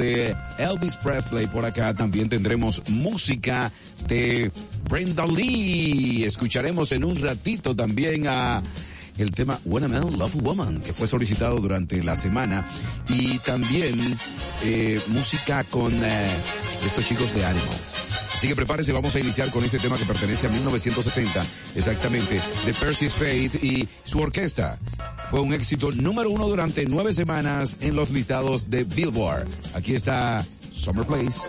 de Elvis Presley por acá. También tendremos música de Brenda Lee. Escucharemos en un ratito también a el tema When a Man Love Woman, que fue solicitado durante la semana. Y también eh, música con eh, estos chicos de Animals. Así que prepárese, vamos a iniciar con este tema que pertenece a 1960, exactamente, de Percy's Faith y su orquesta. Fue un éxito número uno durante nueve semanas en los listados de Billboard. Aquí está Summer Place.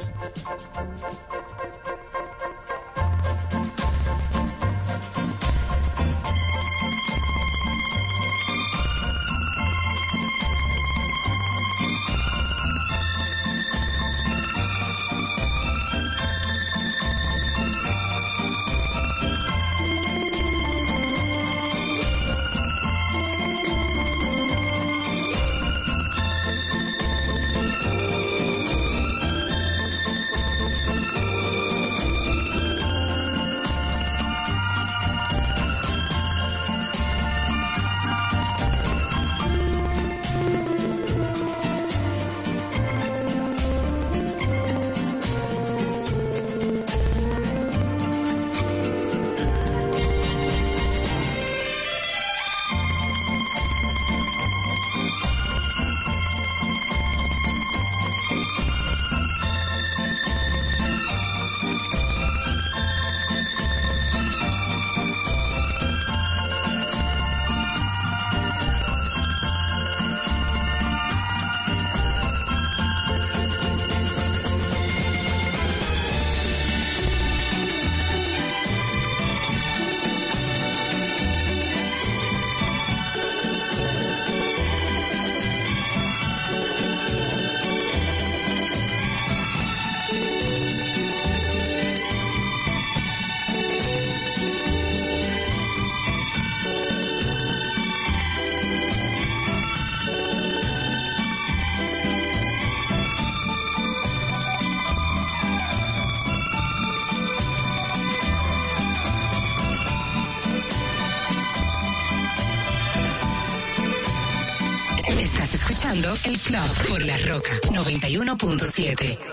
Club por La Roca 91.7.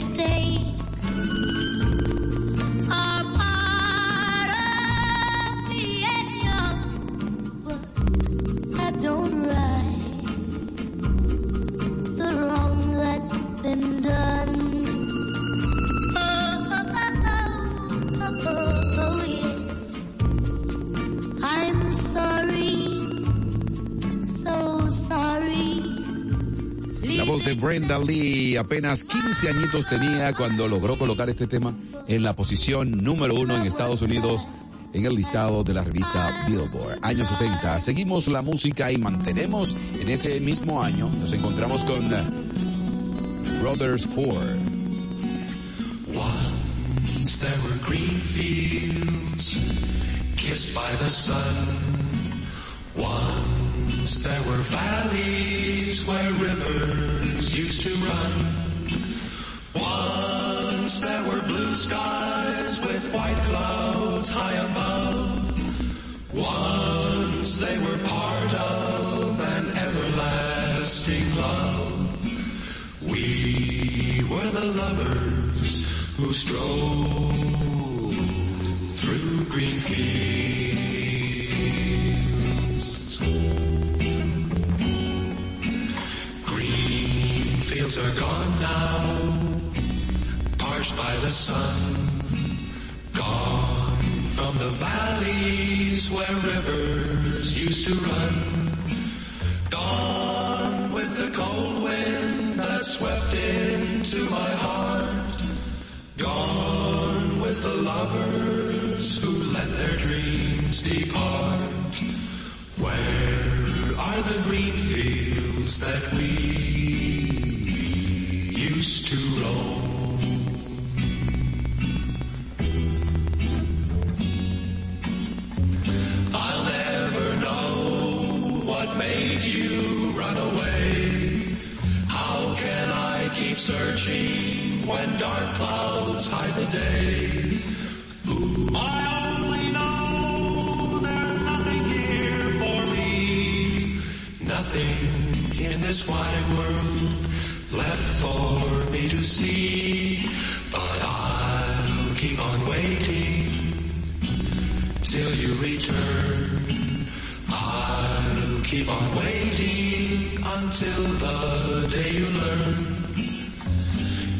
stay. Brenda Lee. Apenas 15 añitos tenía cuando logró colocar este tema en la posición número uno en Estados Unidos en el listado de la revista Billboard. Año 60. Seguimos la música y mantenemos en ese mismo año. Nos encontramos con Brothers Ford. Once there were green fields kissed by the sun. Once there were valleys where rivers to run. Once there were blue skies with white clouds high above. Once they were part of an everlasting love. We were the lovers who strolled through green fields. Fields are gone now, parched by the sun, gone from the valleys where rivers used to run, gone with the cold wind that swept into my heart, gone with the lovers who let their dreams depart. Where are the green fields that we used to roam? I'll never know what made you run away. How can I keep searching when dark clouds hide the day? I only know there's nothing here for me. Nothing in this wide world left for me to see. But I'll keep on waiting till you return. I'll keep on waiting until the day you learn.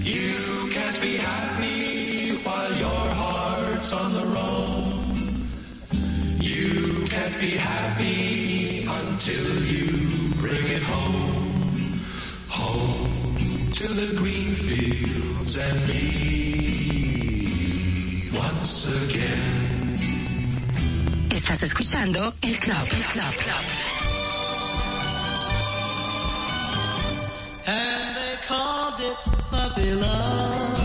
You can't be happy while your heart's on the roam. You can't be happy the green fields and me once again. Estás escuchando El Club. El Club. and they called it puppy love.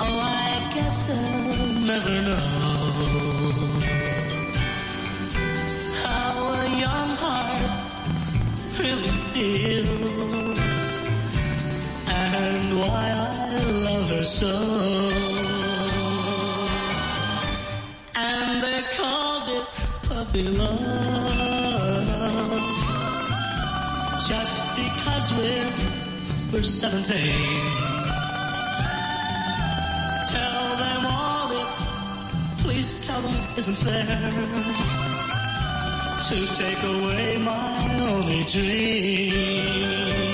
Oh, I guess they'll never know really feels and why I love her so. And they called it puppy love just because we're we're 17. Tell them all it, please tell them it isn't fair to take away my only dream.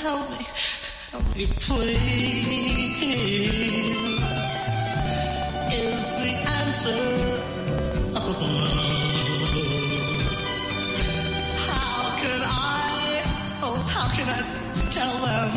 Help me, help me, please. Is the answer up above? How can I, oh, how can I tell them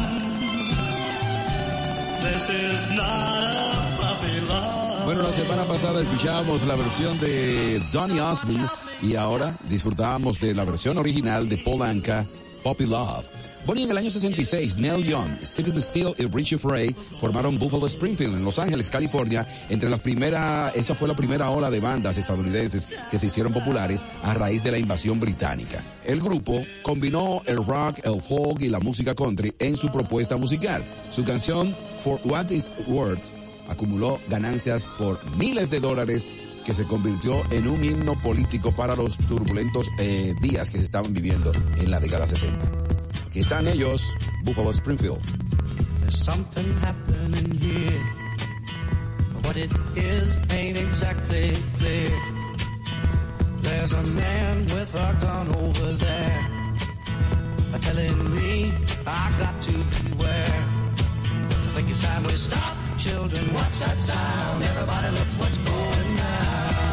this is not a puppy love? Bueno, la semana pasada escuchábamos la versión de Donny Osmond y ahora disfrutábamos de la versión original de Paul Anka, Poppy Love. Y en el año 66, Neil Young, Stephen Steele y Richie Frey formaron Buffalo Springfield en Los Ángeles, California. Entre las primeras, esa fue la primera ola de bandas estadounidenses que se hicieron populares a raíz de la invasión británica. El grupo combinó el rock, el folk y la música country en su propuesta musical. Su canción For What Is Worth acumuló ganancias por miles de dólares que se convirtió en un himno político para los turbulentos eh, días que se estaban viviendo en la década 60. Aquí están ellos, Buffalo Springfield. There's something happening here. What it is ain't exactly clear. There's a man with a gun over there. Telling me I got to beware. Think it's time we stop, children. What's that sound? Everybody look what's going down.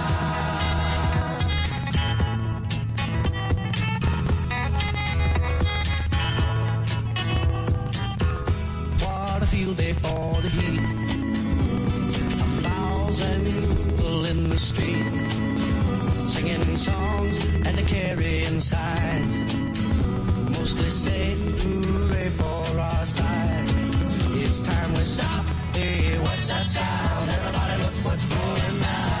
Field day for the heat. A thousand people in the street singing songs and a carrying signs. Mostly say hooray for our side. It's time we stop. Hey, what's that sound? Everybody look what's going down.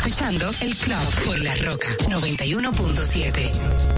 escuchando El Club por La Roca 91.7.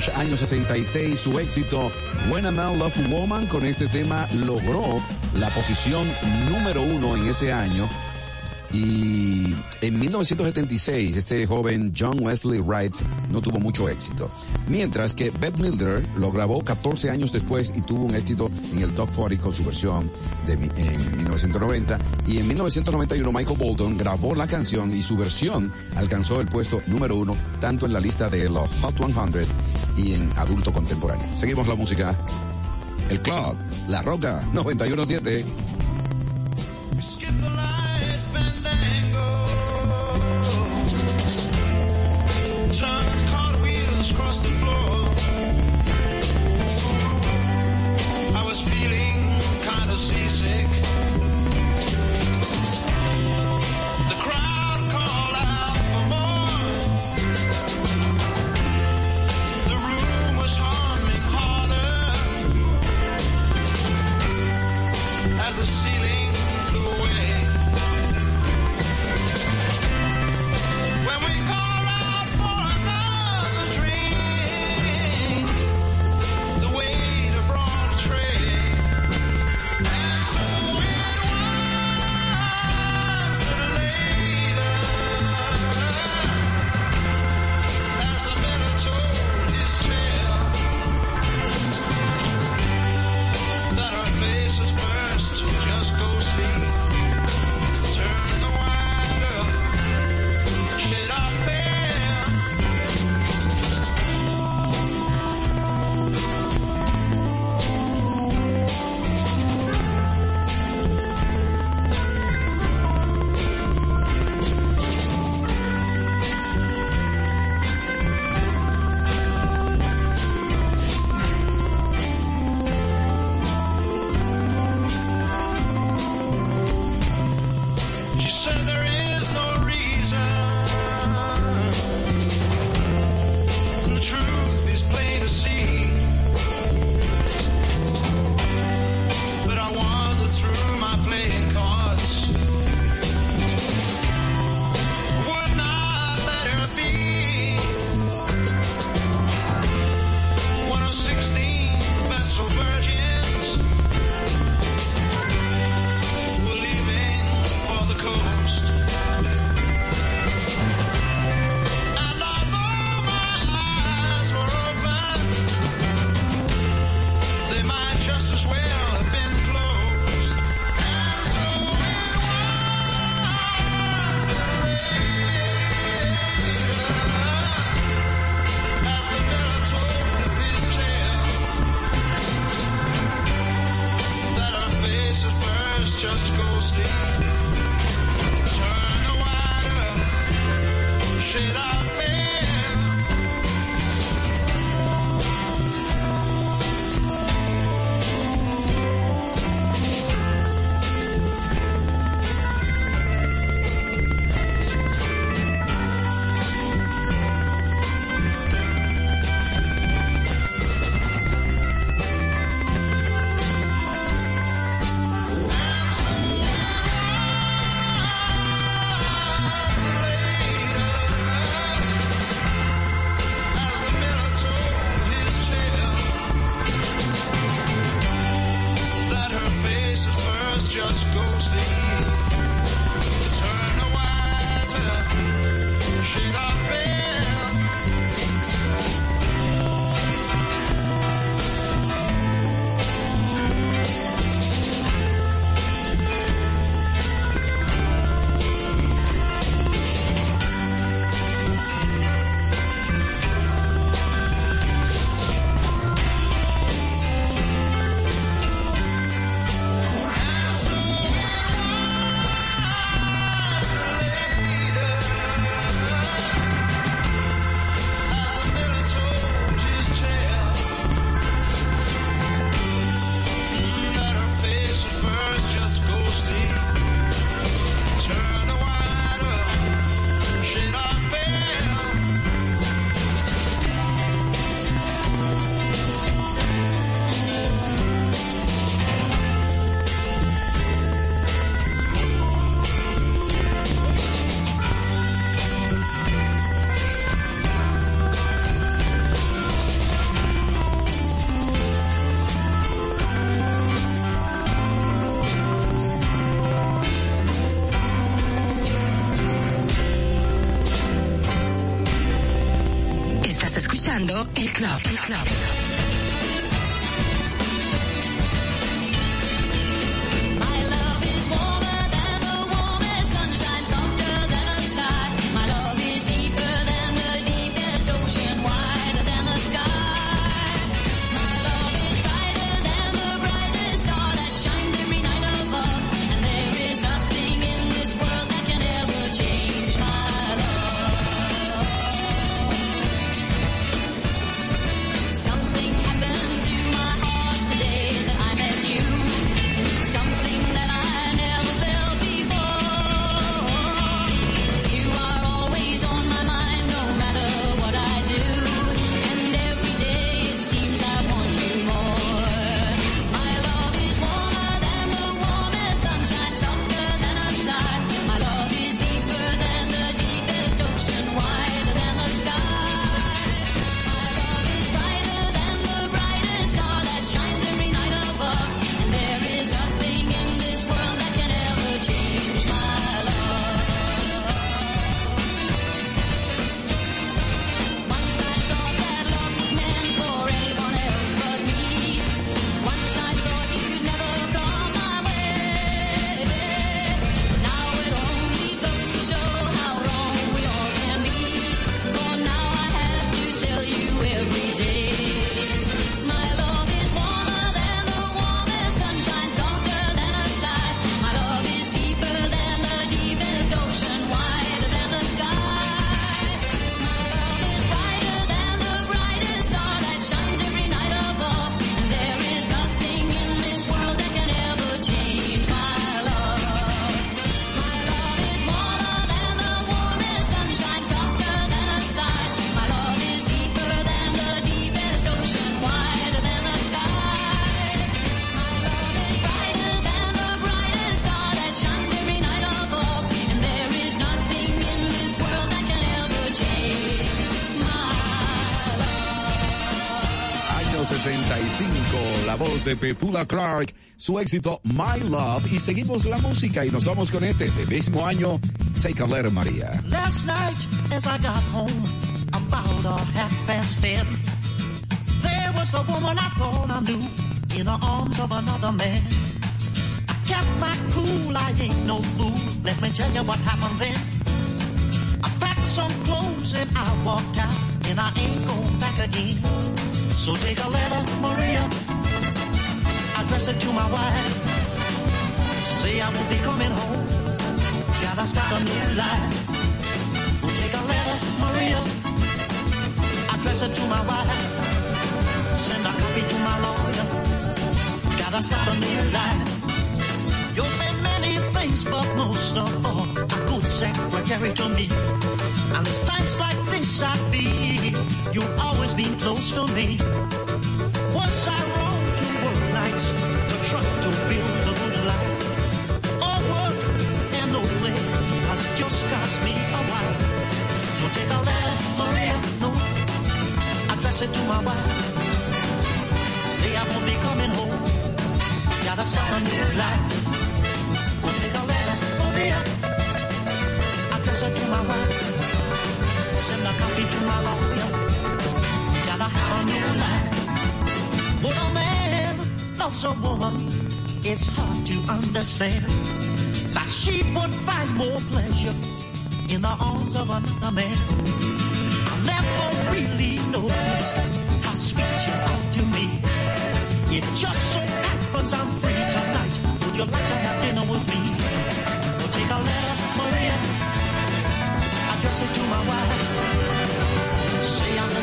Flesh, año 66, su éxito When a Man Love Woman con este tema logró la posición número uno en ese año. Y en 1976 este joven John Wesley Wright no tuvo mucho éxito. Mientras que Beth Milder lo grabó 14 años después y tuvo un éxito en el Top 40 con su versión de, en 1990. Y en 1991 Michael Bolton grabó la canción y su versión alcanzó el puesto número uno tanto en la lista de los Hot 100 y en adulto contemporáneo. Seguimos la música. El Club, La Roca, 917. escuchando El Club. El Club. De Petula Clark, su éxito My Love. Y seguimos la música y nos vamos con este, de mismo año, Take a Letter María. Last night, as I got home, about a half past ten, there was the woman I thought I knew in the arms of another man. I kept my cool, I ain't no fool. Let me tell you what happened then. I packed some clothes and I walked out, and I ain't going back again. So take a letter, Maria, address it to my wife. Say I won't be coming home. Gotta start a new life. We'll take a letter, Maria. Address it to my wife. Send a copy to my lawyer. Gotta start a new life. You've been many things, but most of all, a good secretary to me. And it's times like this I feel you've always been close to me. Send a copy to my lawyer. Gotta a new life. When a man loves a woman, it's hard to understand that she would find more pleasure in the arms of another man. I never really noticed how sweet you are to me. It just so happens I'm free tonight. Would you like to have dinner with me?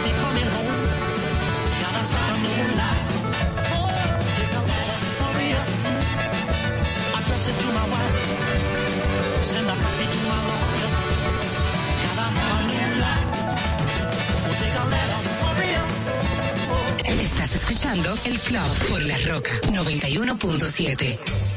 Be coming home. Estás escuchando El Club por La Roca 91.7.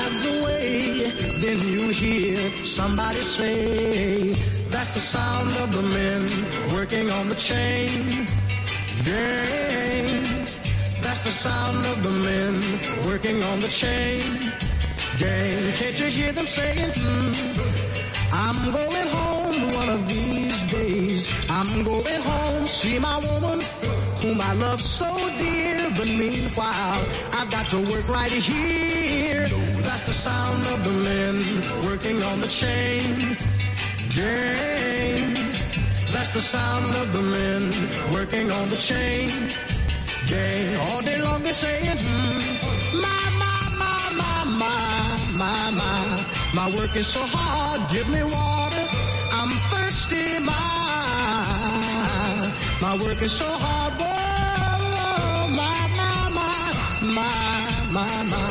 Then you hear somebody say, that's the sound of the men working on the chain gang. That's the sound of the men working on the chain gang. Can't you hear them saying, "Hmm, I'm going home one of these days. I'm going home, see my woman whom I love so dear. But meanwhile, I've got to work right here. That's the sound of the men working on the chain gang. That's the sound of the men working on the chain gang. All day long they're saying, my, my, my, my, my, my, my. My work is so hard, give me water. I'm thirsty, my. My work is so hard, whoa, oh, my, my, my, my, my, my.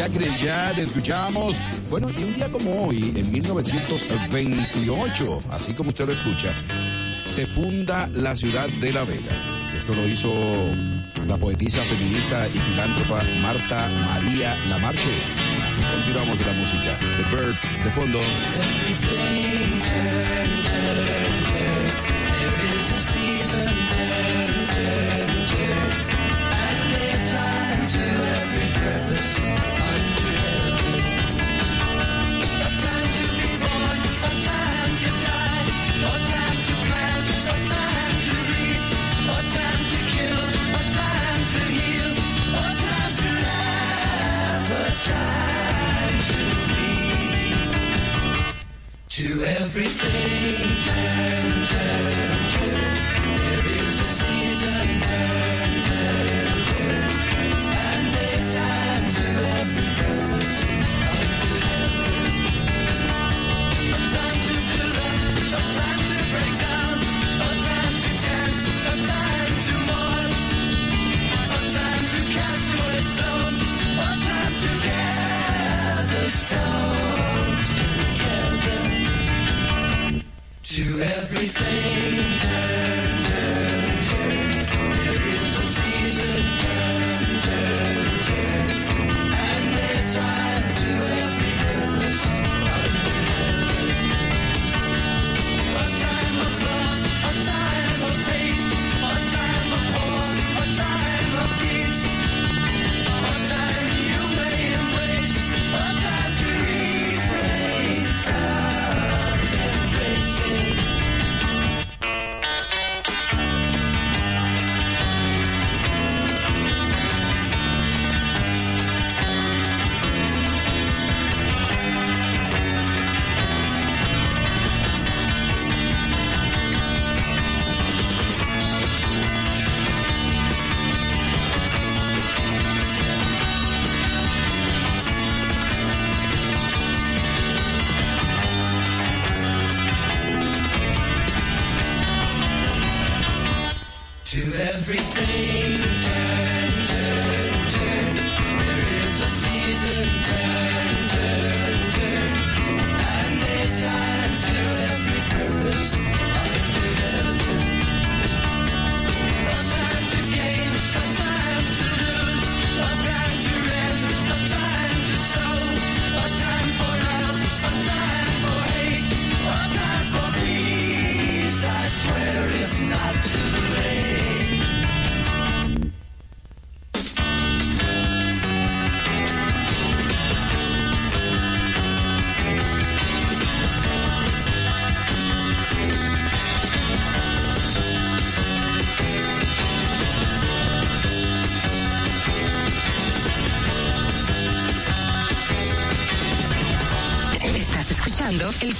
Jackery Jad, escuchamos. Bueno, y un día como hoy, en 1928, así como usted lo escucha, se funda la ciudad de La Vega. Esto lo hizo la poetisa feminista y filántropa Marta María Lamarche. Continuamos la música. The Birds, de fondo. To everything. turn, turn,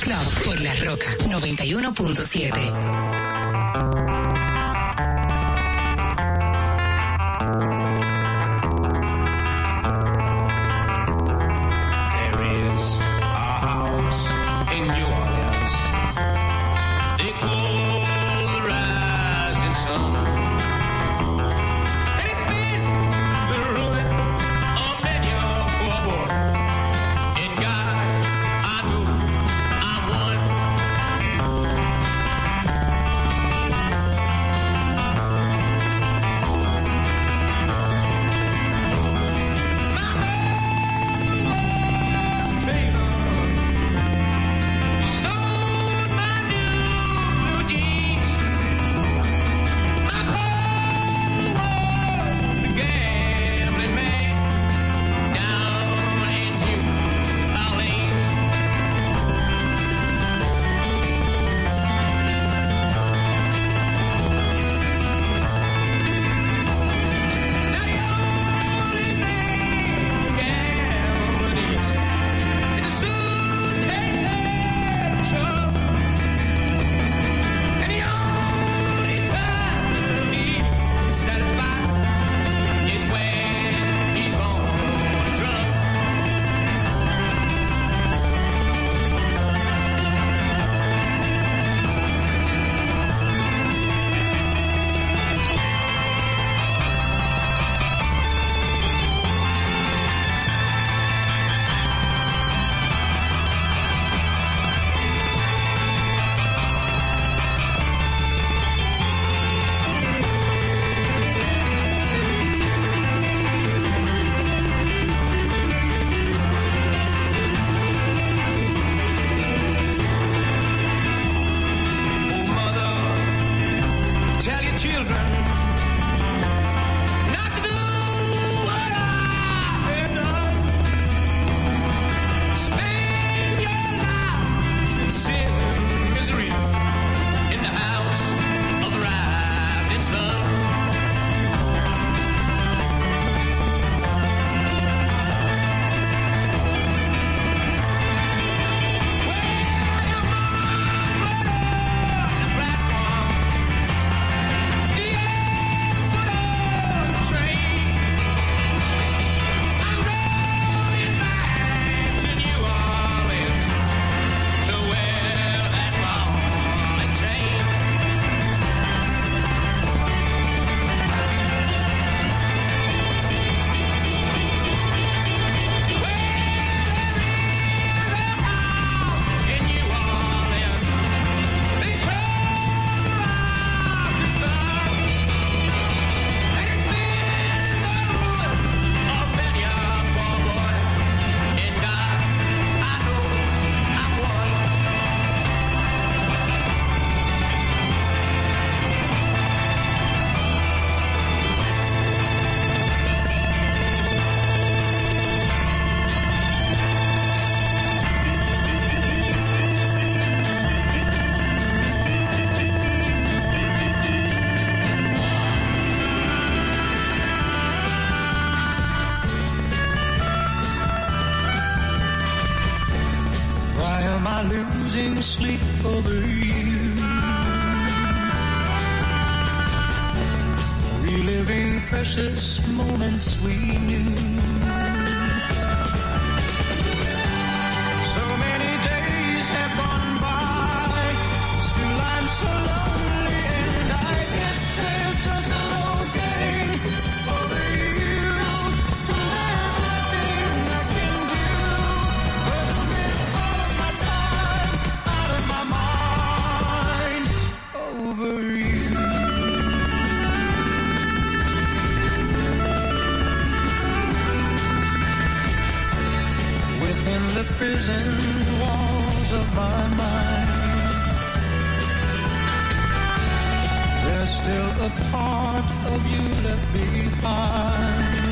Club por La Roca 91.7. sleep. still a part of you left behind.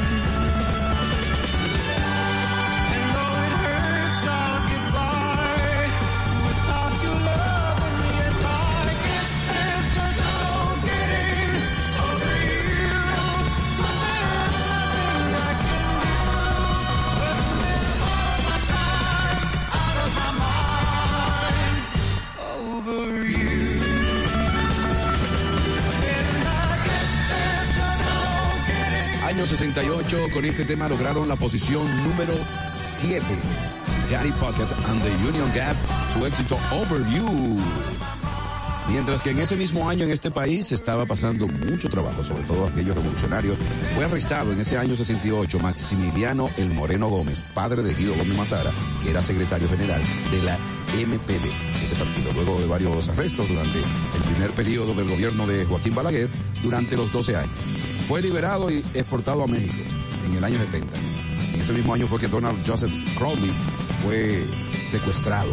Año 68, con este tema lograron la posición número 7. Gary Pocket and the Union Gap, su éxito Over You. Mientras que en ese mismo año en este país estaba pasando mucho trabajo, sobre todo aquellos revolucionarios, fue arrestado en ese año 68 Maximiliano El Moreno Gómez, padre de Guido Gómez Mazara, que era secretario general de la MPD, ese partido. Luego de varios arrestos durante el primer periodo del gobierno de Joaquín Balaguer, durante los 12 años. Fue liberado y exportado a México en el año 70. En ese mismo año fue que Donald Joseph Crowley fue secuestrado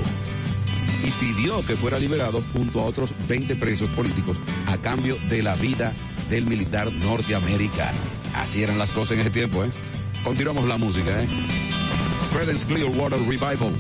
y pidió que fuera liberado junto a otros 20 presos políticos a cambio de la vida del militar norteamericano. Así eran las cosas en ese tiempo, ¿eh? Continuamos la música, ¿eh? Creedence Clearwater Revival.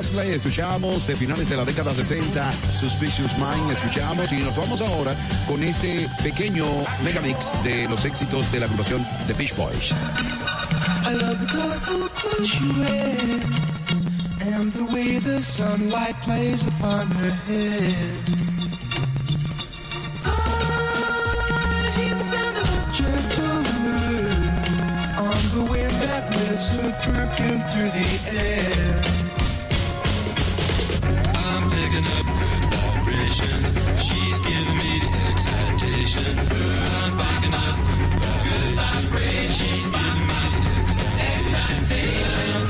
Presley, escuchamos de finales de la década 60, Suspicious Mind, escuchamos y nos vamos ahora con este pequeño megamix de los éxitos de la agrupación The Beach Boys. I love the colorful clothes you wear and the way the sunlight plays upon her hair. I hear the sound of a gentle moon on the wind that lifts her perfume through the air. picking up good vibrations. She's giving me the excitations. I'm picking up good vibrations. She's giving me the excitations.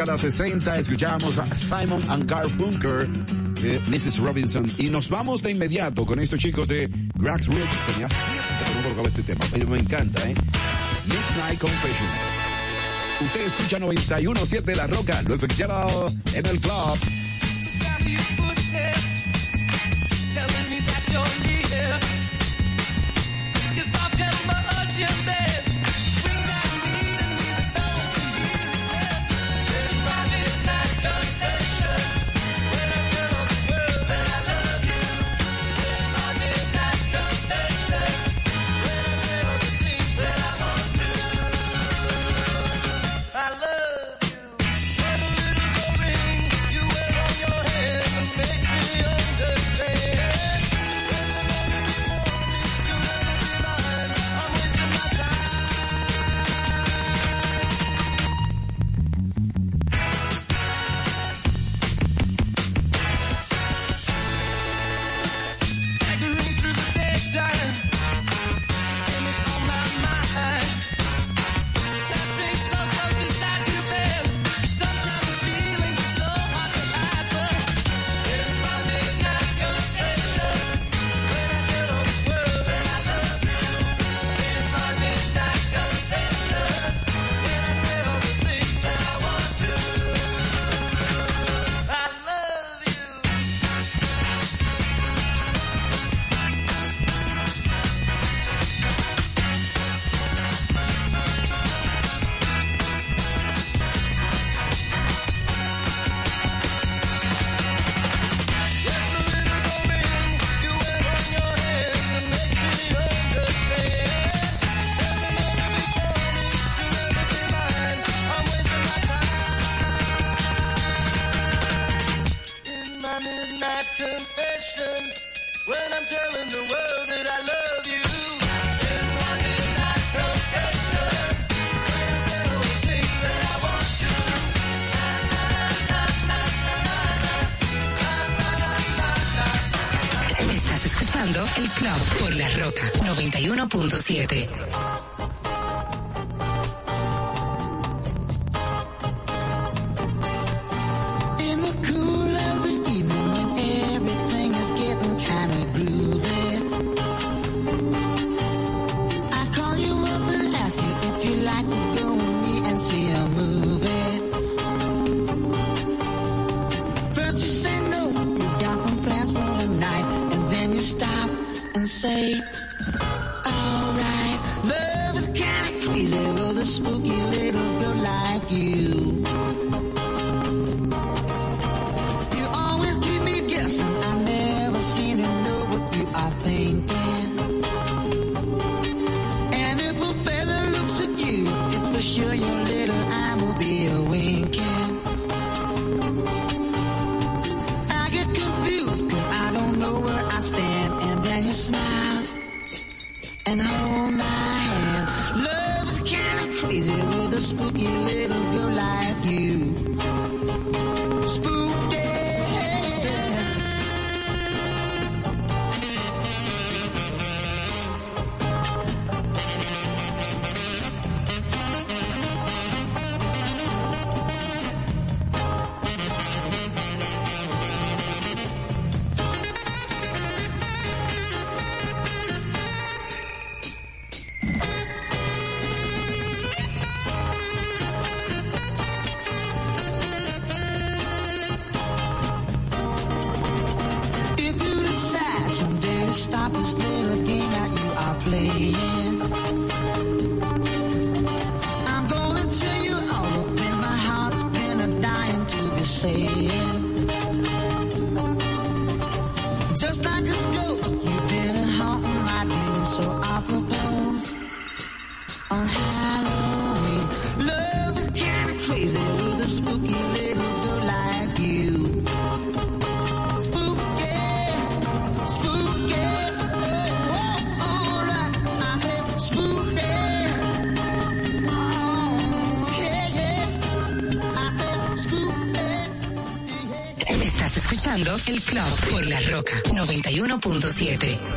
década 60 escuchamos a Simon and Garfunkel eh, de Mrs. Robinson y nos vamos de inmediato con estos chicos de Grax Rich. Tenía tiempo que no este tema, pero me encanta, ¿eh? Midnight Confession. Usted escucha 917 La Roca, lo oficial en el club. El Club por La Roca 91.7. 91.7.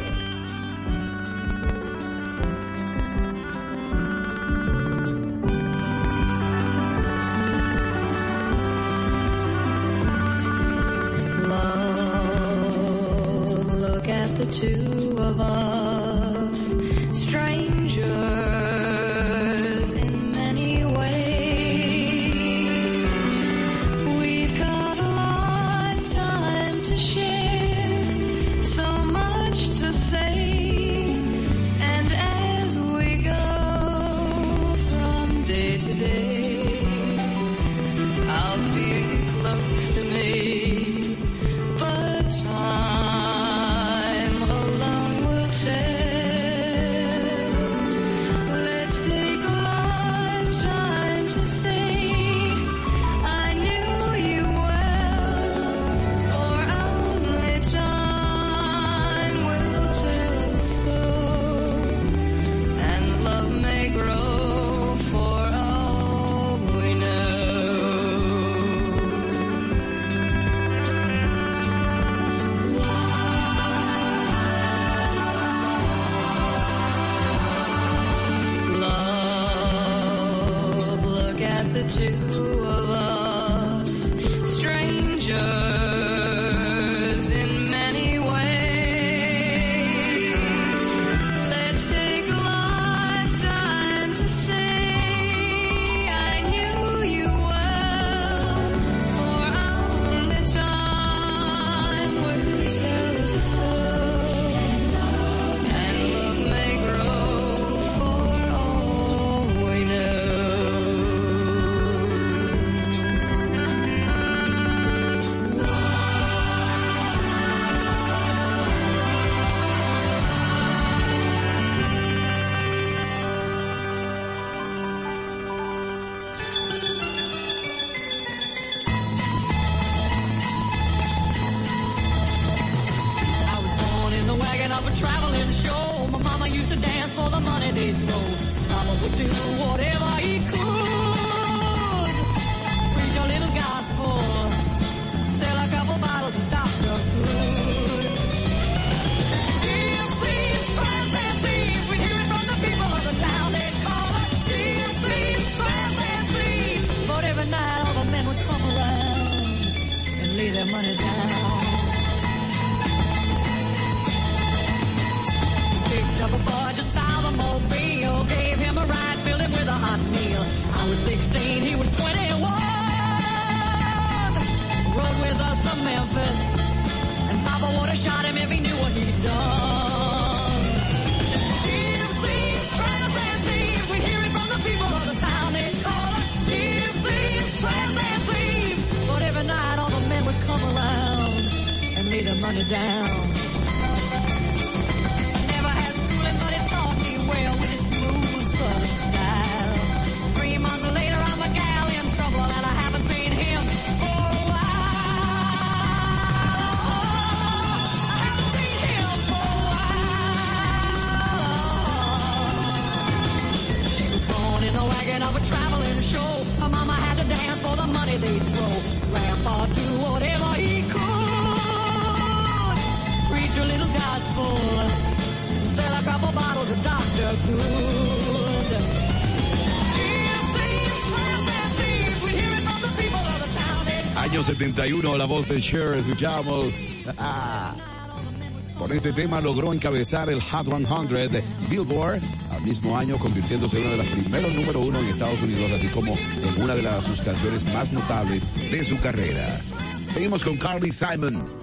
the two. la voz de Cher, escuchamos. Por este tema logró encabezar el Hot 100 de Billboard al mismo año, convirtiéndose en una de las primeros número uno en Estados Unidos, así como en una de las sus canciones más notables de su carrera. Seguimos con Carly Simon.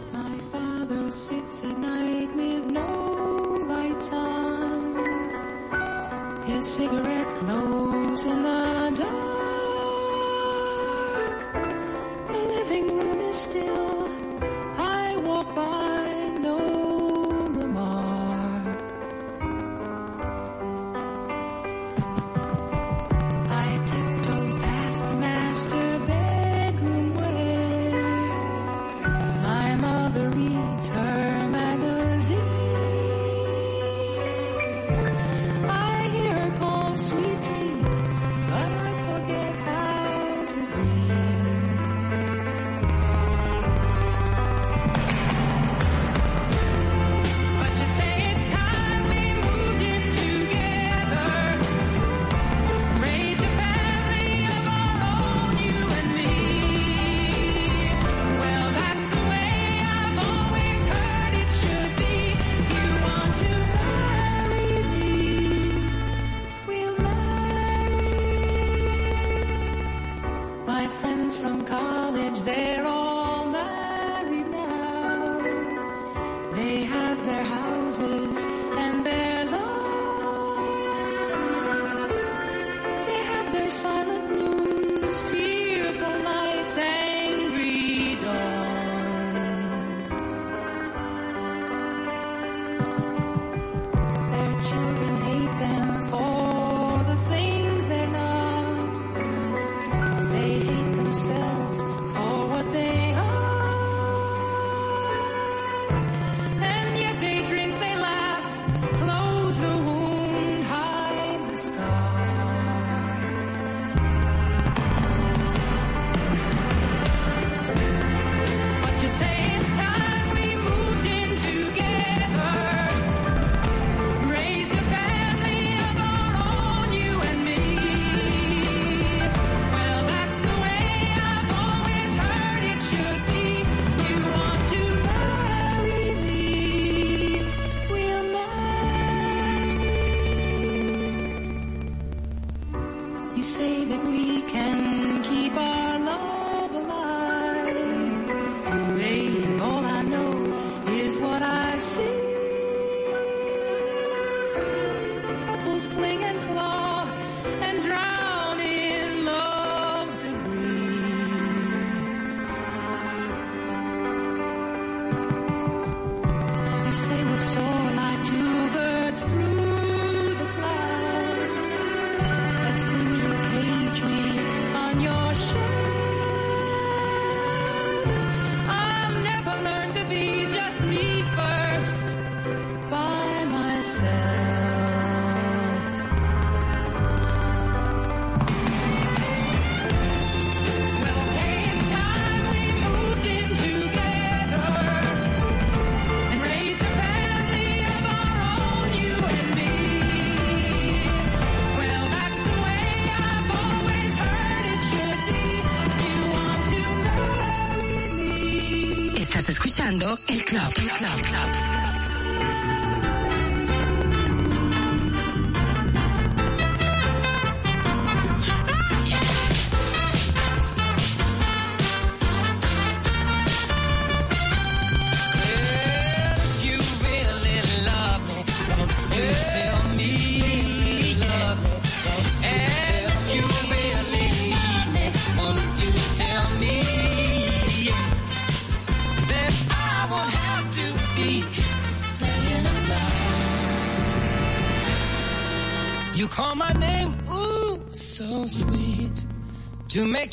escuchando el club. El club, club.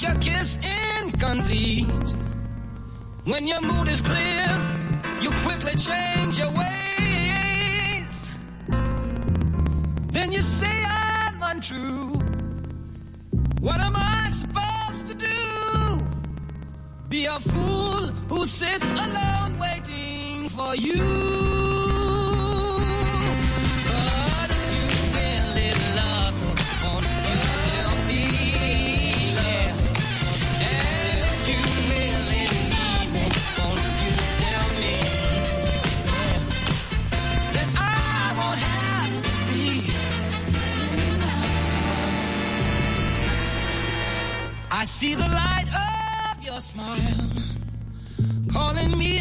make your kiss incomplete when you move.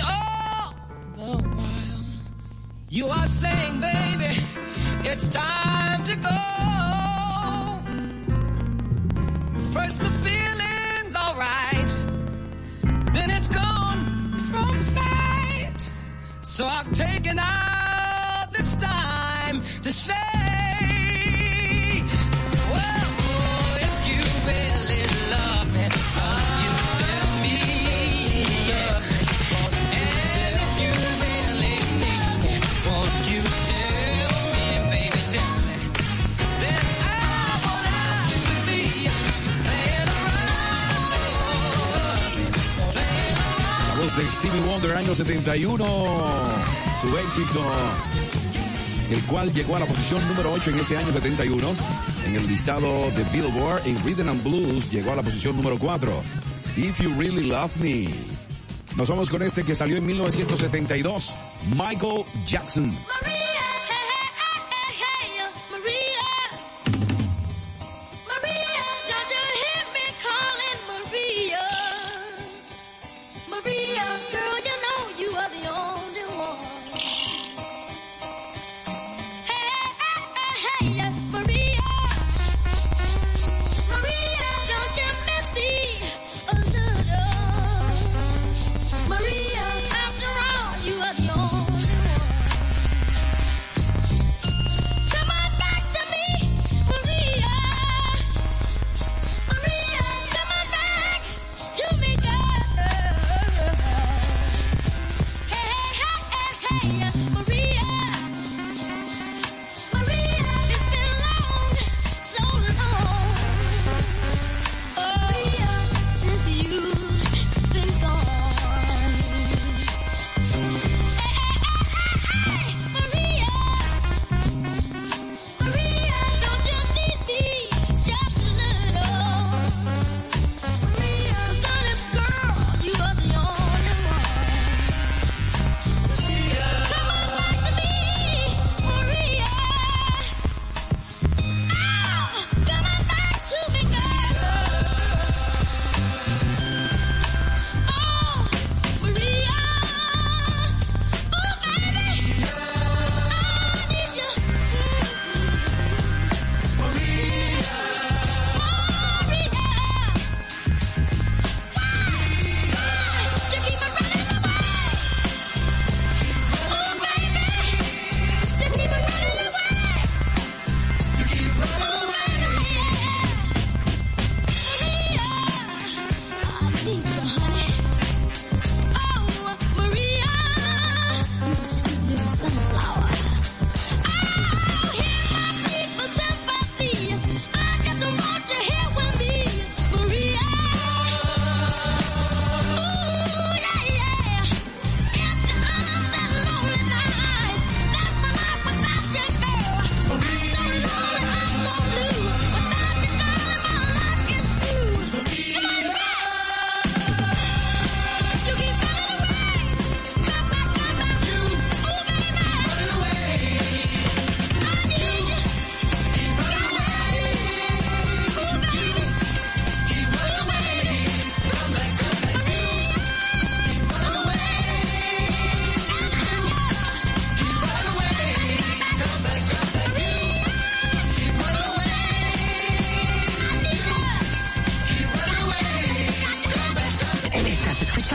all the while. You are saying, baby, it's time to go. First the feeling's alright, then it's gone from sight. So I've taken out this time to say. De Stevie Wonder, año 71. Su éxito, el cual llegó a la posición número 8 en ese año 71. En el listado de Billboard, en Rhythm and Blues, llegó a la posición número 4. If You Really Love Me. Nos vamos con este que salió en 1972. Michael Jackson.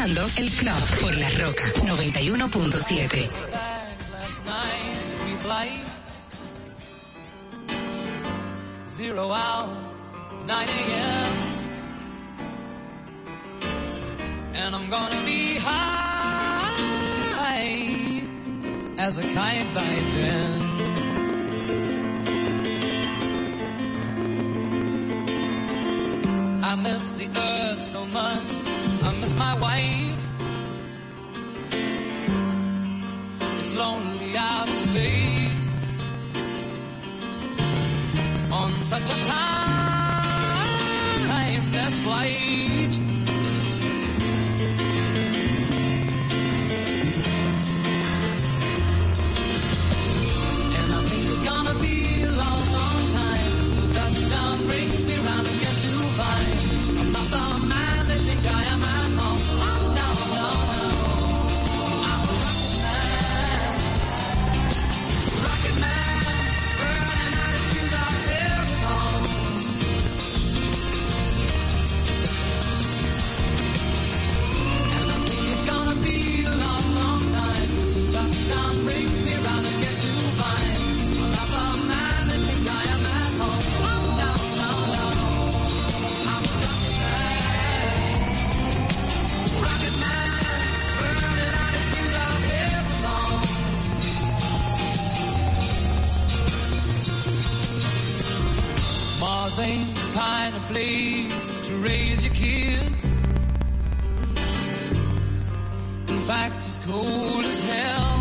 El Club por La Roca 91.7. Last night we fly. Zero hour, 9 a.m. And I'm gonna be high as a kite by then. I miss the earth so much. I miss my wife. It's lonely out in space on such a timeless flight. find a place to raise your kids. In fact, it's cold as hell.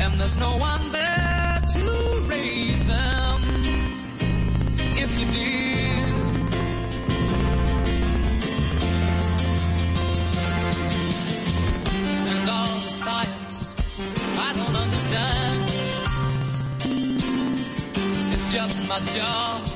And there's no one there my job.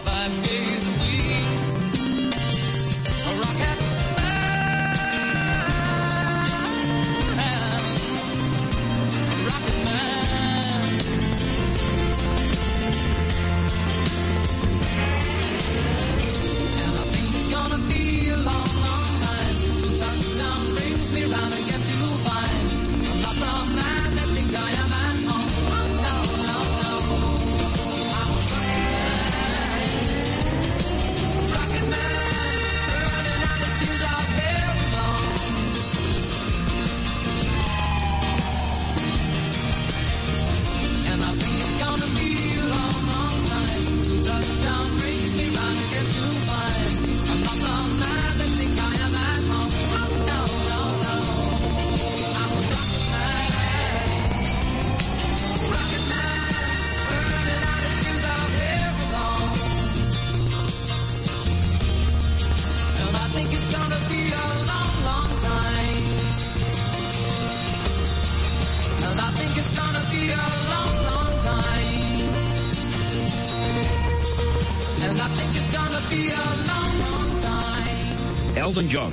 Elton John.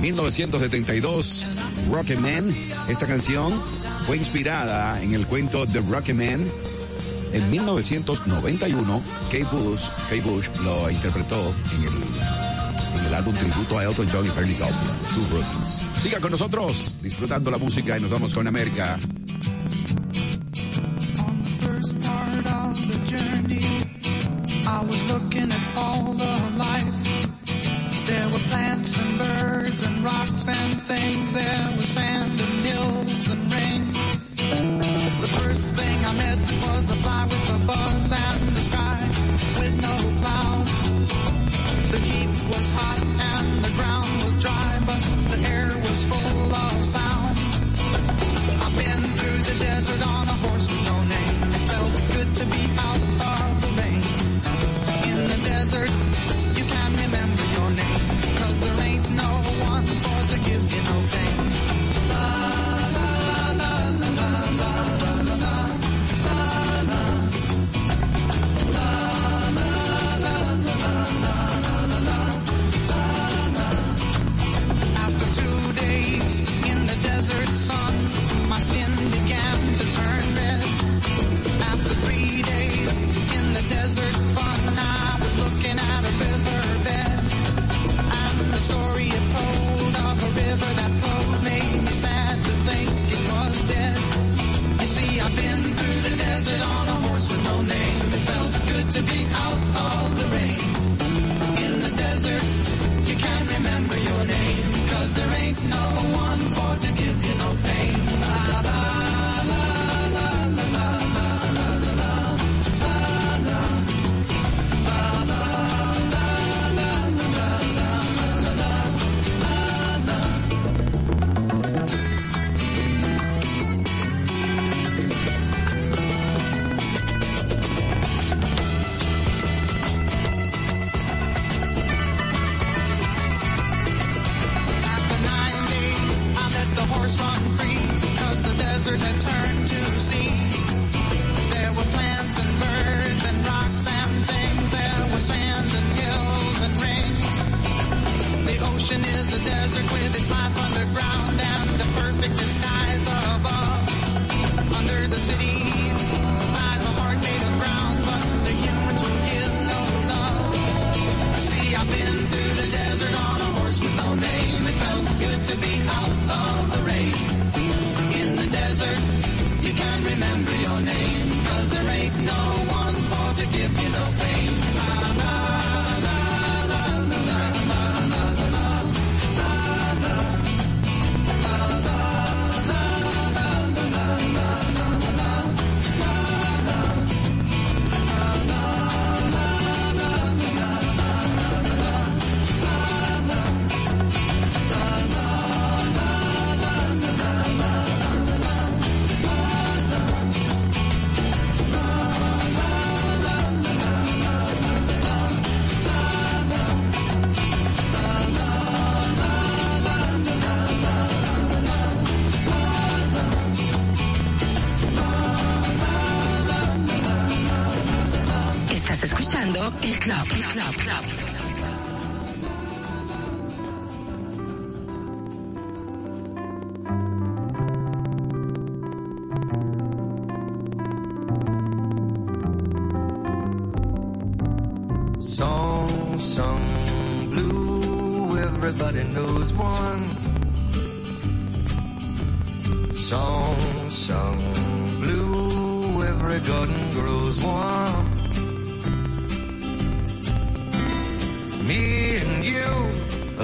1972, Rocketman. Esta canción fue inspirada en el cuento The Rocketman. En 1991, Kate Bush, Kate Bush lo interpretó en el, en el álbum tributo a Elton John y Bernie Two Brooklyn's. Siga con nosotros, disfrutando la música y nos vamos con América. I was looking at all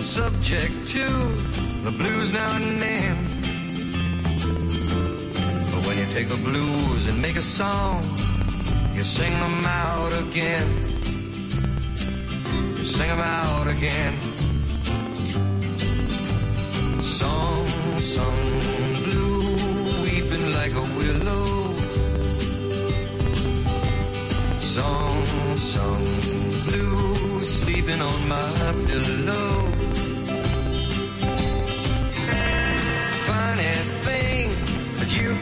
a subject to the blues now and then. But when you take the blues and make a song, you sing them out again. You sing them out again. Song, song, blue, weeping like a willow. Song, song, blue, sleeping on my pillow.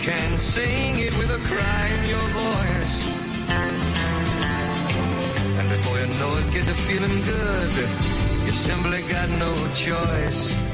can sing it with a cry in your voice. And before you know it, get the feeling good. You simply got no choice.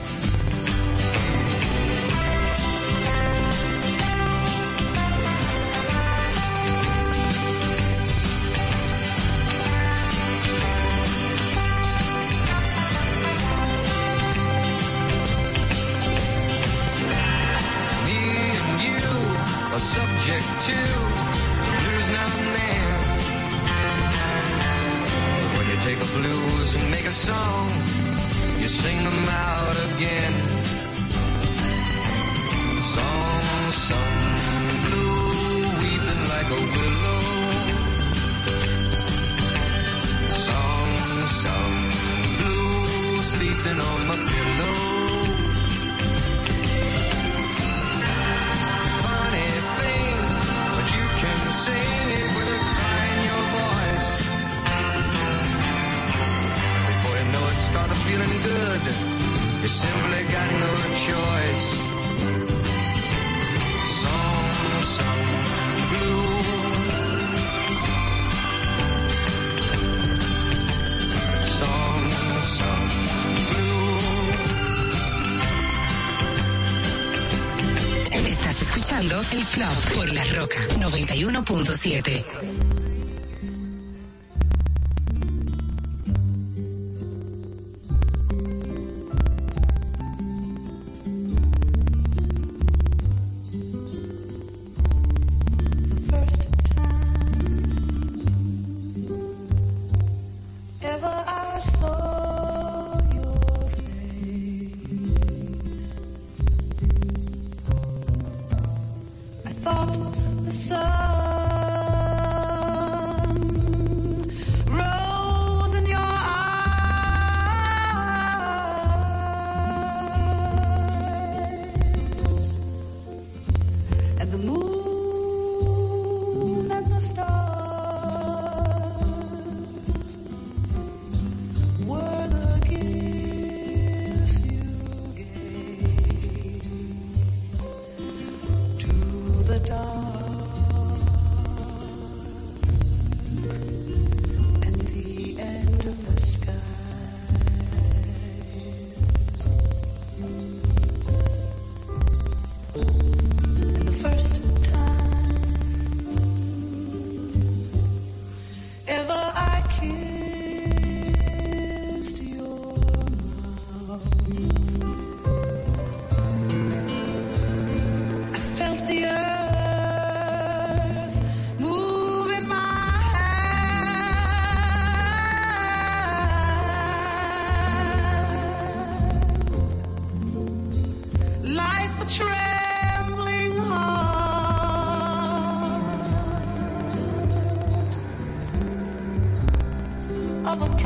trouble.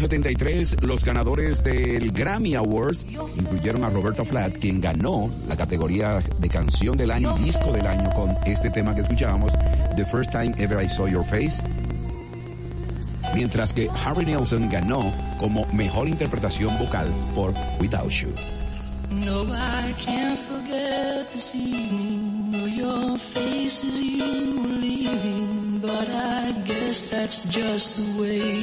73, los ganadores del Grammy Awards incluyeron a Roberta Flatt, quien ganó la categoría de canción del año y disco del año con este tema que escuchábamos, The First Time Ever I Saw Your Face. Mientras que Harry Nelson ganó como mejor interpretación vocal por Without You. No, I can't forget this evening. Your face you leaving. But I guess that's just the way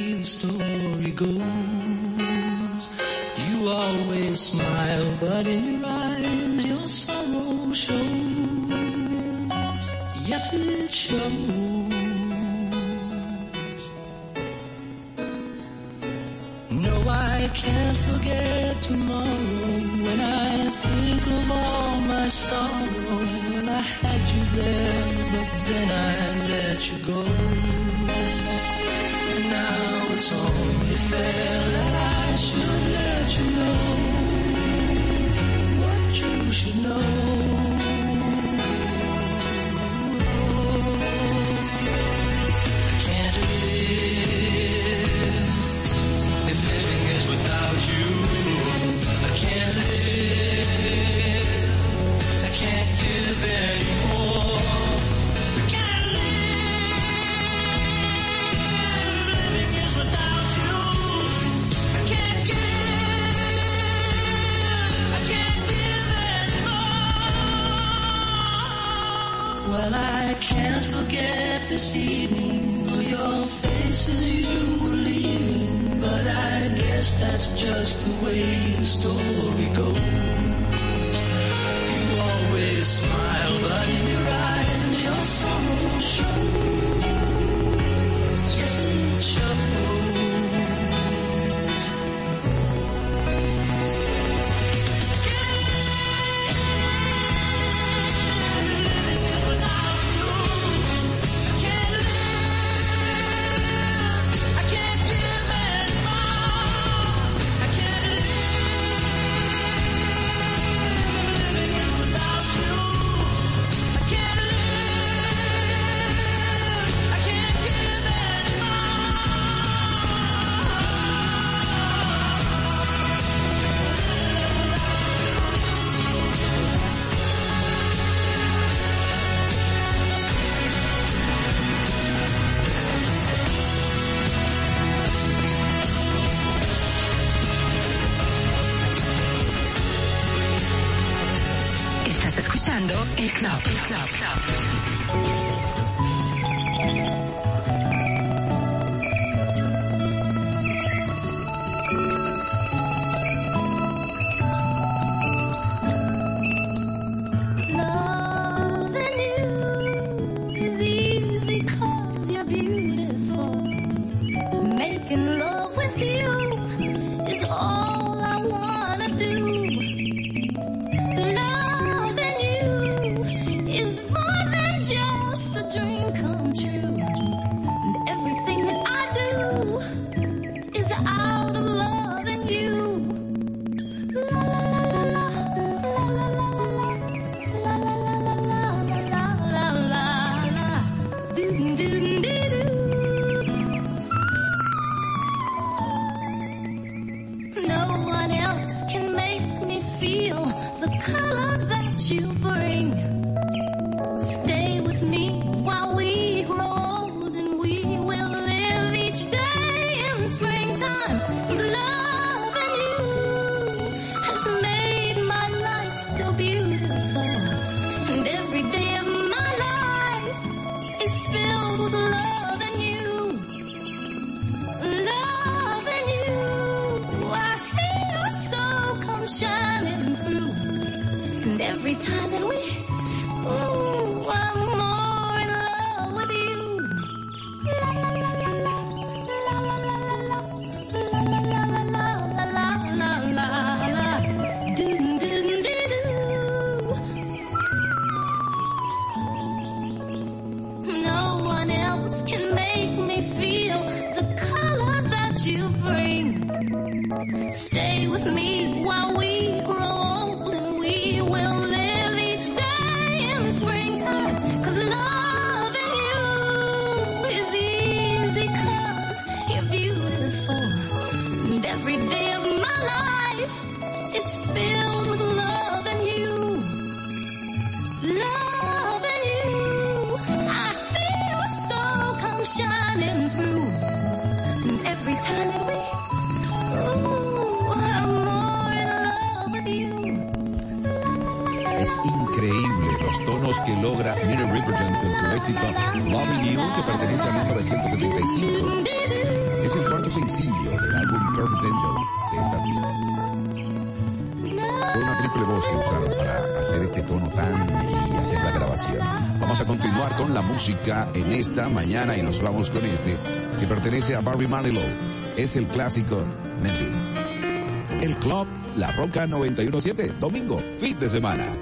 vamos con este, que pertenece a Barry Manilow. Es el clásico Mendy. El club La Roca 917, domingo, fin de semana.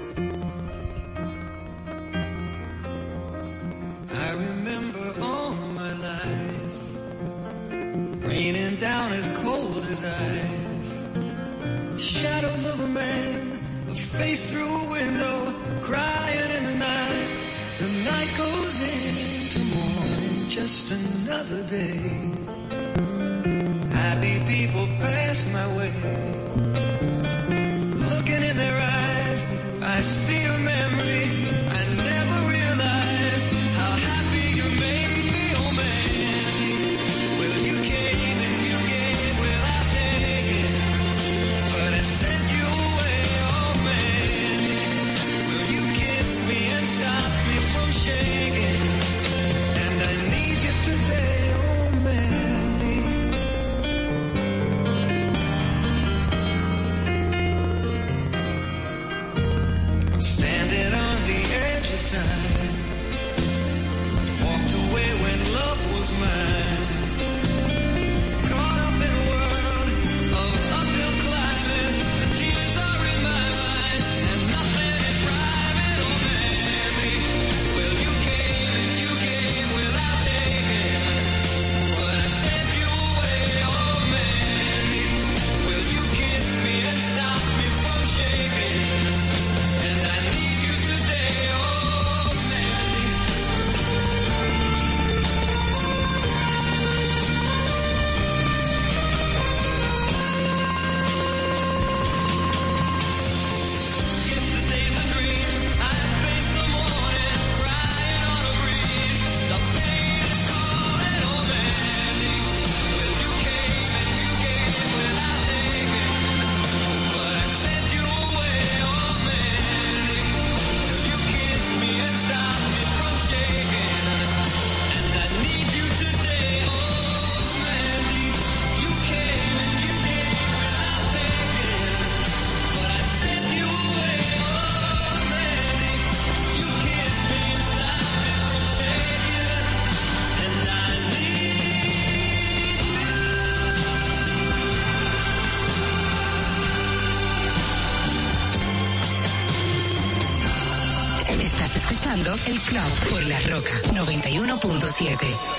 el club por la roca 91.7.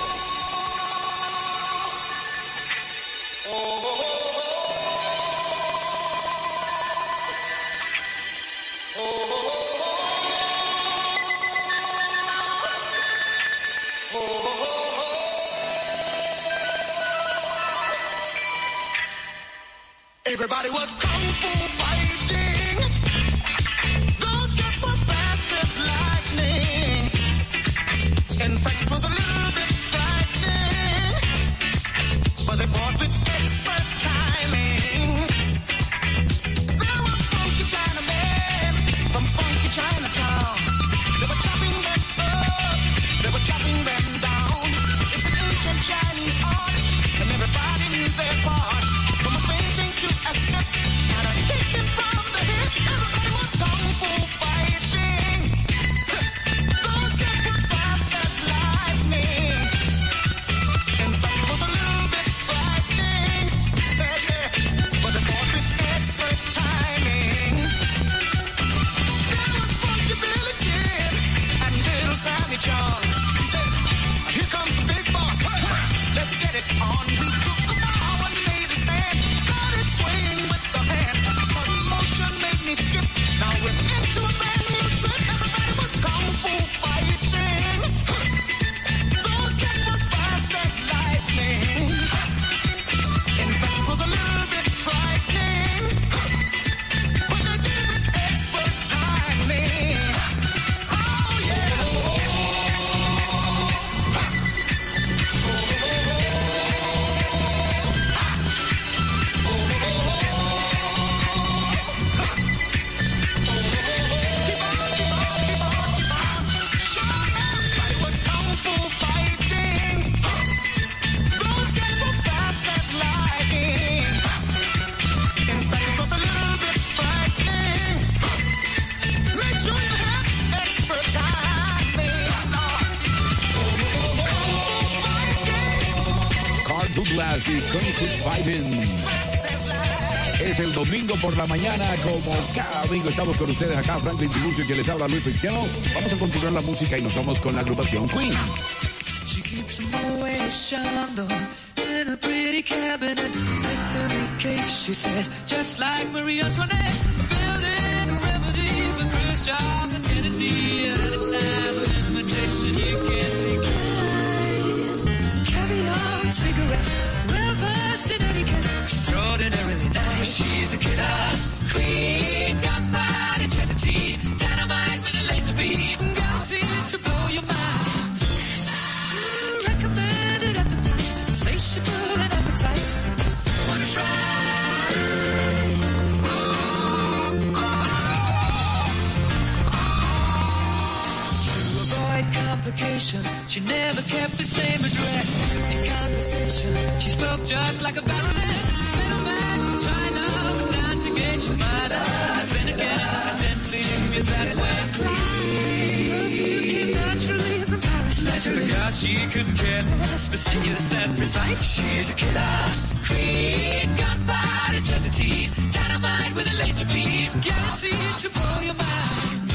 por la mañana, como cada domingo estamos con ustedes acá, Franklin Tiburcio, que les habla Luis Feliciano. Vamos a continuar la música y nos vamos con la agrupación Queen. She keeps in a pretty cabinet. She says, just like Marie Antoinette. She's a killer. Queen, got body eternity. Dynamite with a laser beam. Guaranteed to blow your mind. Recommended at the price. Insatiable and appetite. Wanna try? To avoid complications, she never kept the same address. In conversation, she spoke just like a baroness. I've been again accidentally that way. Perfume came naturally from Paris. She couldn't care less, fastidious and precise. She's a killer queen, gunpowder eternity. Dynamite with a laser beam, guaranteed to blow your mind.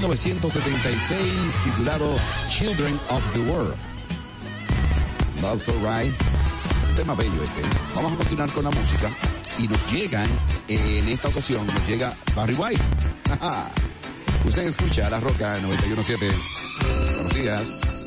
1976 titulado Children of the World. That's alright. Un tema bello este. Vamos a continuar con la música y nos llegan, en esta ocasión, nos llega Barry White. Usted escucha La Roca 917. Buenos días.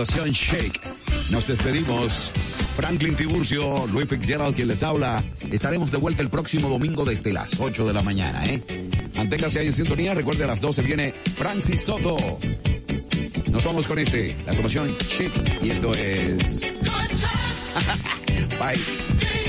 Fundación Shake. Nos despedimos. Franklin Tiburcio, Luis Fitzgerald, quien les habla. Estaremos de vuelta el próximo domingo desde las 8 de la mañana, ¿eh? Manténgase ahí en sintonía. Recuerde, a las 12 viene Francis Soto. Nos vamos con este, la Fundación Shake. Y esto es... Bye.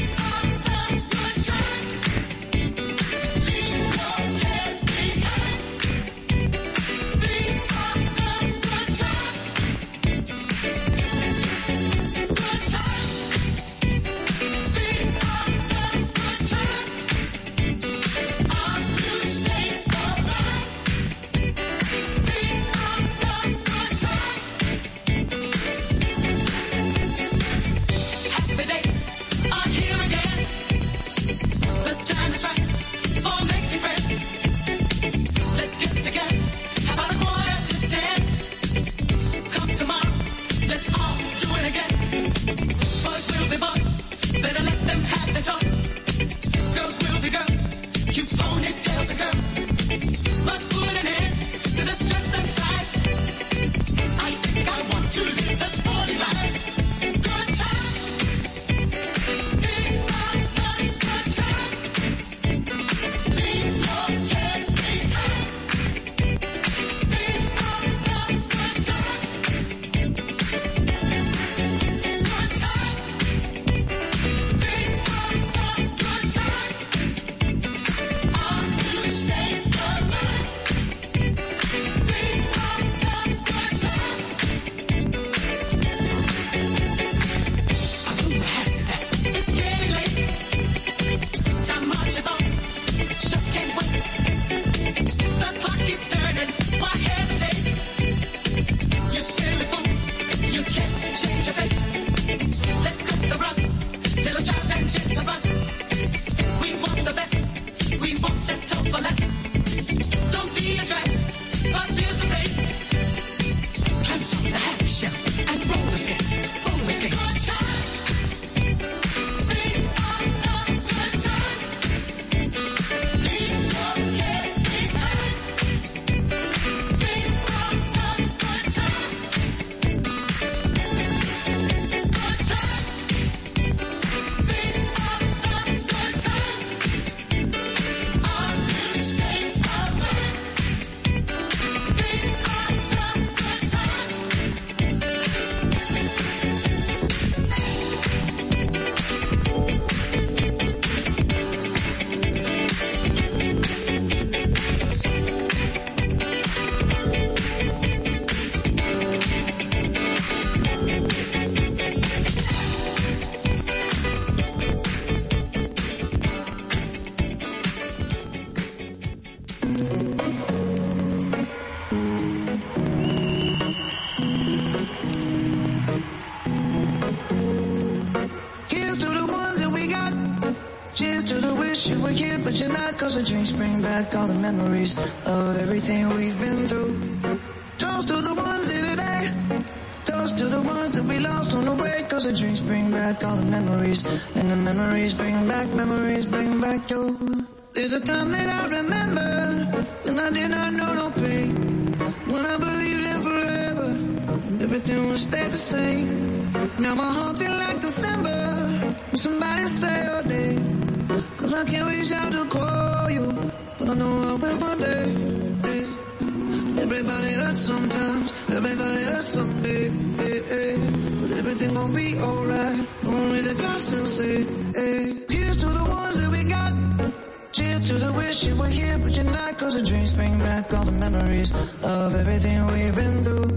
here, but you're not Cause the dreams bring back all the memories Of everything we've been through.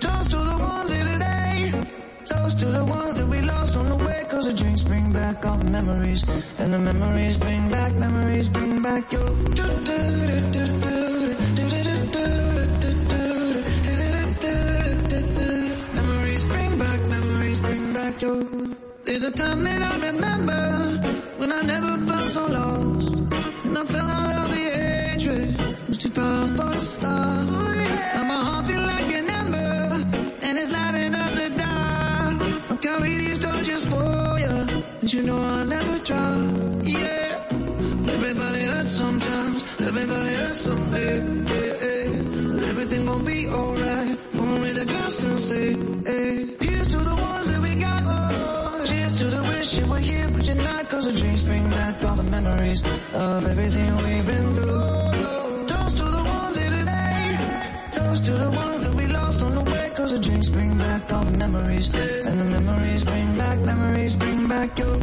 Toast to the ones here today. Toast to the ones that we lost on the way Cause the dreams bring back all the memories. And the memories bring back, memories bring back your do -do -do There's a time that I remember when I never felt so lost and I fell all alone the too powerful to stop. Now my heart feel like an ember and it's lighting up the dark. I'll carry these torches for you, and you know I'll never drop. Yeah, everybody hurts sometimes, everybody hurts someday. Yeah. But everything gon' be alright. Gonna raise a glass and say, hey. Here's to the ones that we got. Oh, cheers to the wish you were here, but you're not. Cause the drinks bring back all the memories of everything we've been through. The drinks bring back all the memories. And the memories bring back, memories bring back your.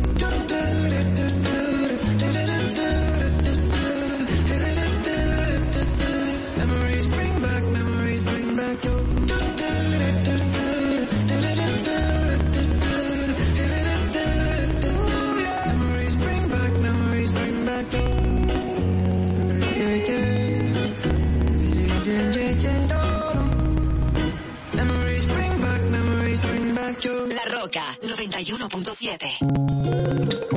91.7.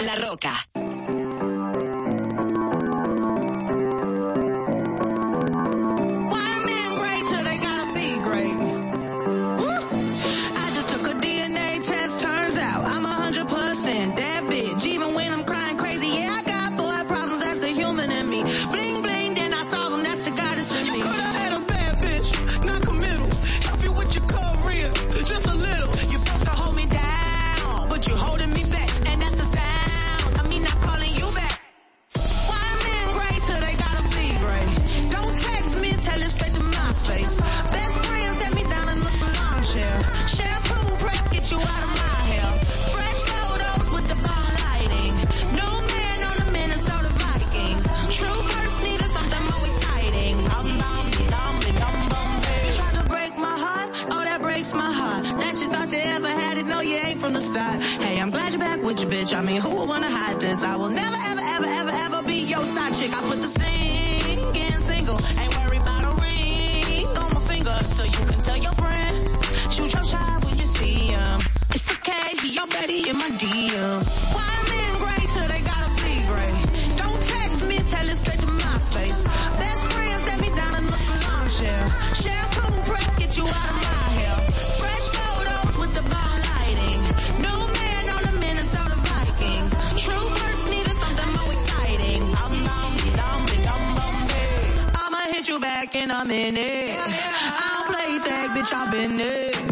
La Rock. bitch. I mean, who would wanna hide this? I will never, ever, ever, ever, ever be your side chick. I put the same in a minute. I don't play tag, bitch, I've been there.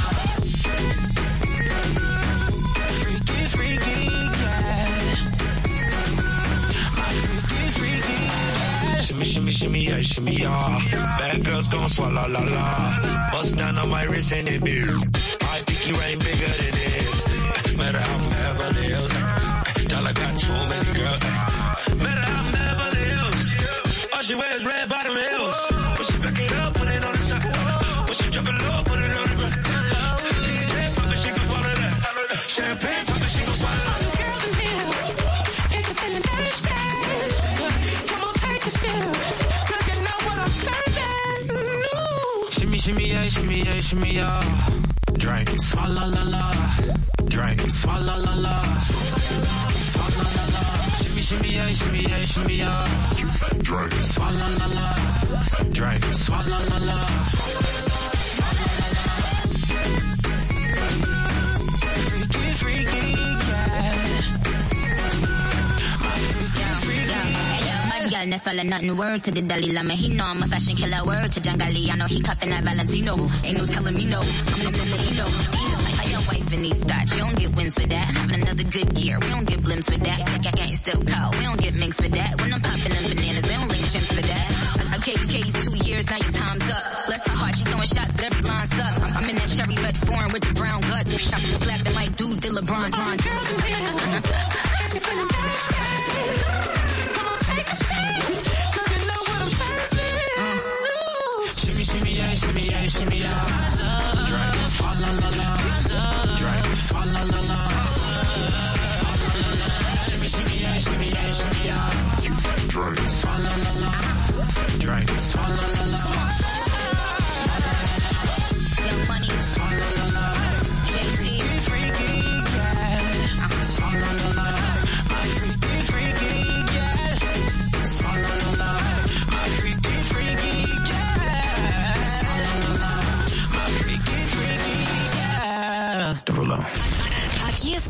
shimmy, shimmy, shimmy, yeah, shimmy, yeah. Bad girls gon' swallow la la. Bust down on my wrist and it be. My pinky rain bigger than this. Matter how I'm Beverly Hills. Dollar got too many girls. Matter how I'm Beverly Hills. All she wears red bottom heels. shimmy, yeah, shimmy, yeah. Drink, swalla la la. Drink, swalla la la. Swalla la la. Shimmy, shimmy, yeah, shimmy, yeah, shimmy, yeah. Drink, swalla la la. Drink, swalla la la. Nestler, Nestler, nothing word to the Dalai Lama. He know I'm a fashion killer word to Jangali. I know he cupping that Valentino. Ain't no telling me no. I'm the Valentino. I how your wife in these thoughts. You don't get wins for that. Having another good year. We don't get blimps for that. I can't still call. We don't get minks for that. When I'm popping them bananas, we don't link chimps for that. Okay, Katie's two years, now your time's up. Bless her heart, she throwing shots, but every line sucks. I'm in that cherry red form with the brown guts. Shopping, slapping like dude, did LeBron. All the girls shimmy, la.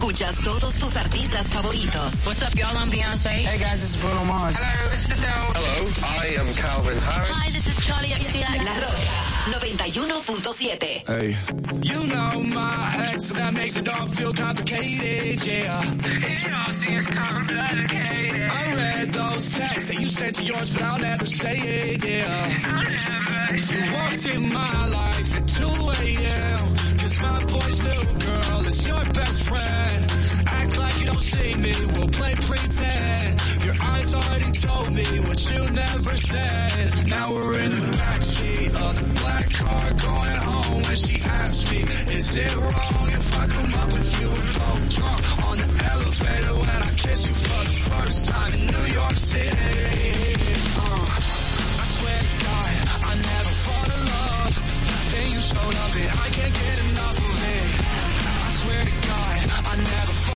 Escuchas todos tus artistas favoritos. What's up, y'all? I'm Beyonce. Hey guys, this is Bruno Mars. Hello, this is Adele. Hello, I am Calvin Harris. Hi, this is Charlie XCX. La Roca 91.7. Hey. You know my ex, that makes it all feel complicated, yeah. It all seems complicated. I read those texts that you sent to yours, but I'll never say it, yeah. You walked in my life at 2 a.m. Cause my boy's little girl is your best friend. we will play pretend. Your eyes already told me what you never said. Now we're in the backseat of the black car going home when she asked me, is it wrong if I come up with you and both drunk on the elevator when I kiss you for the first time in New York City? Uh, I swear to God, I never fall in love. Then you showed up and I can't get enough of it. I swear to God, I never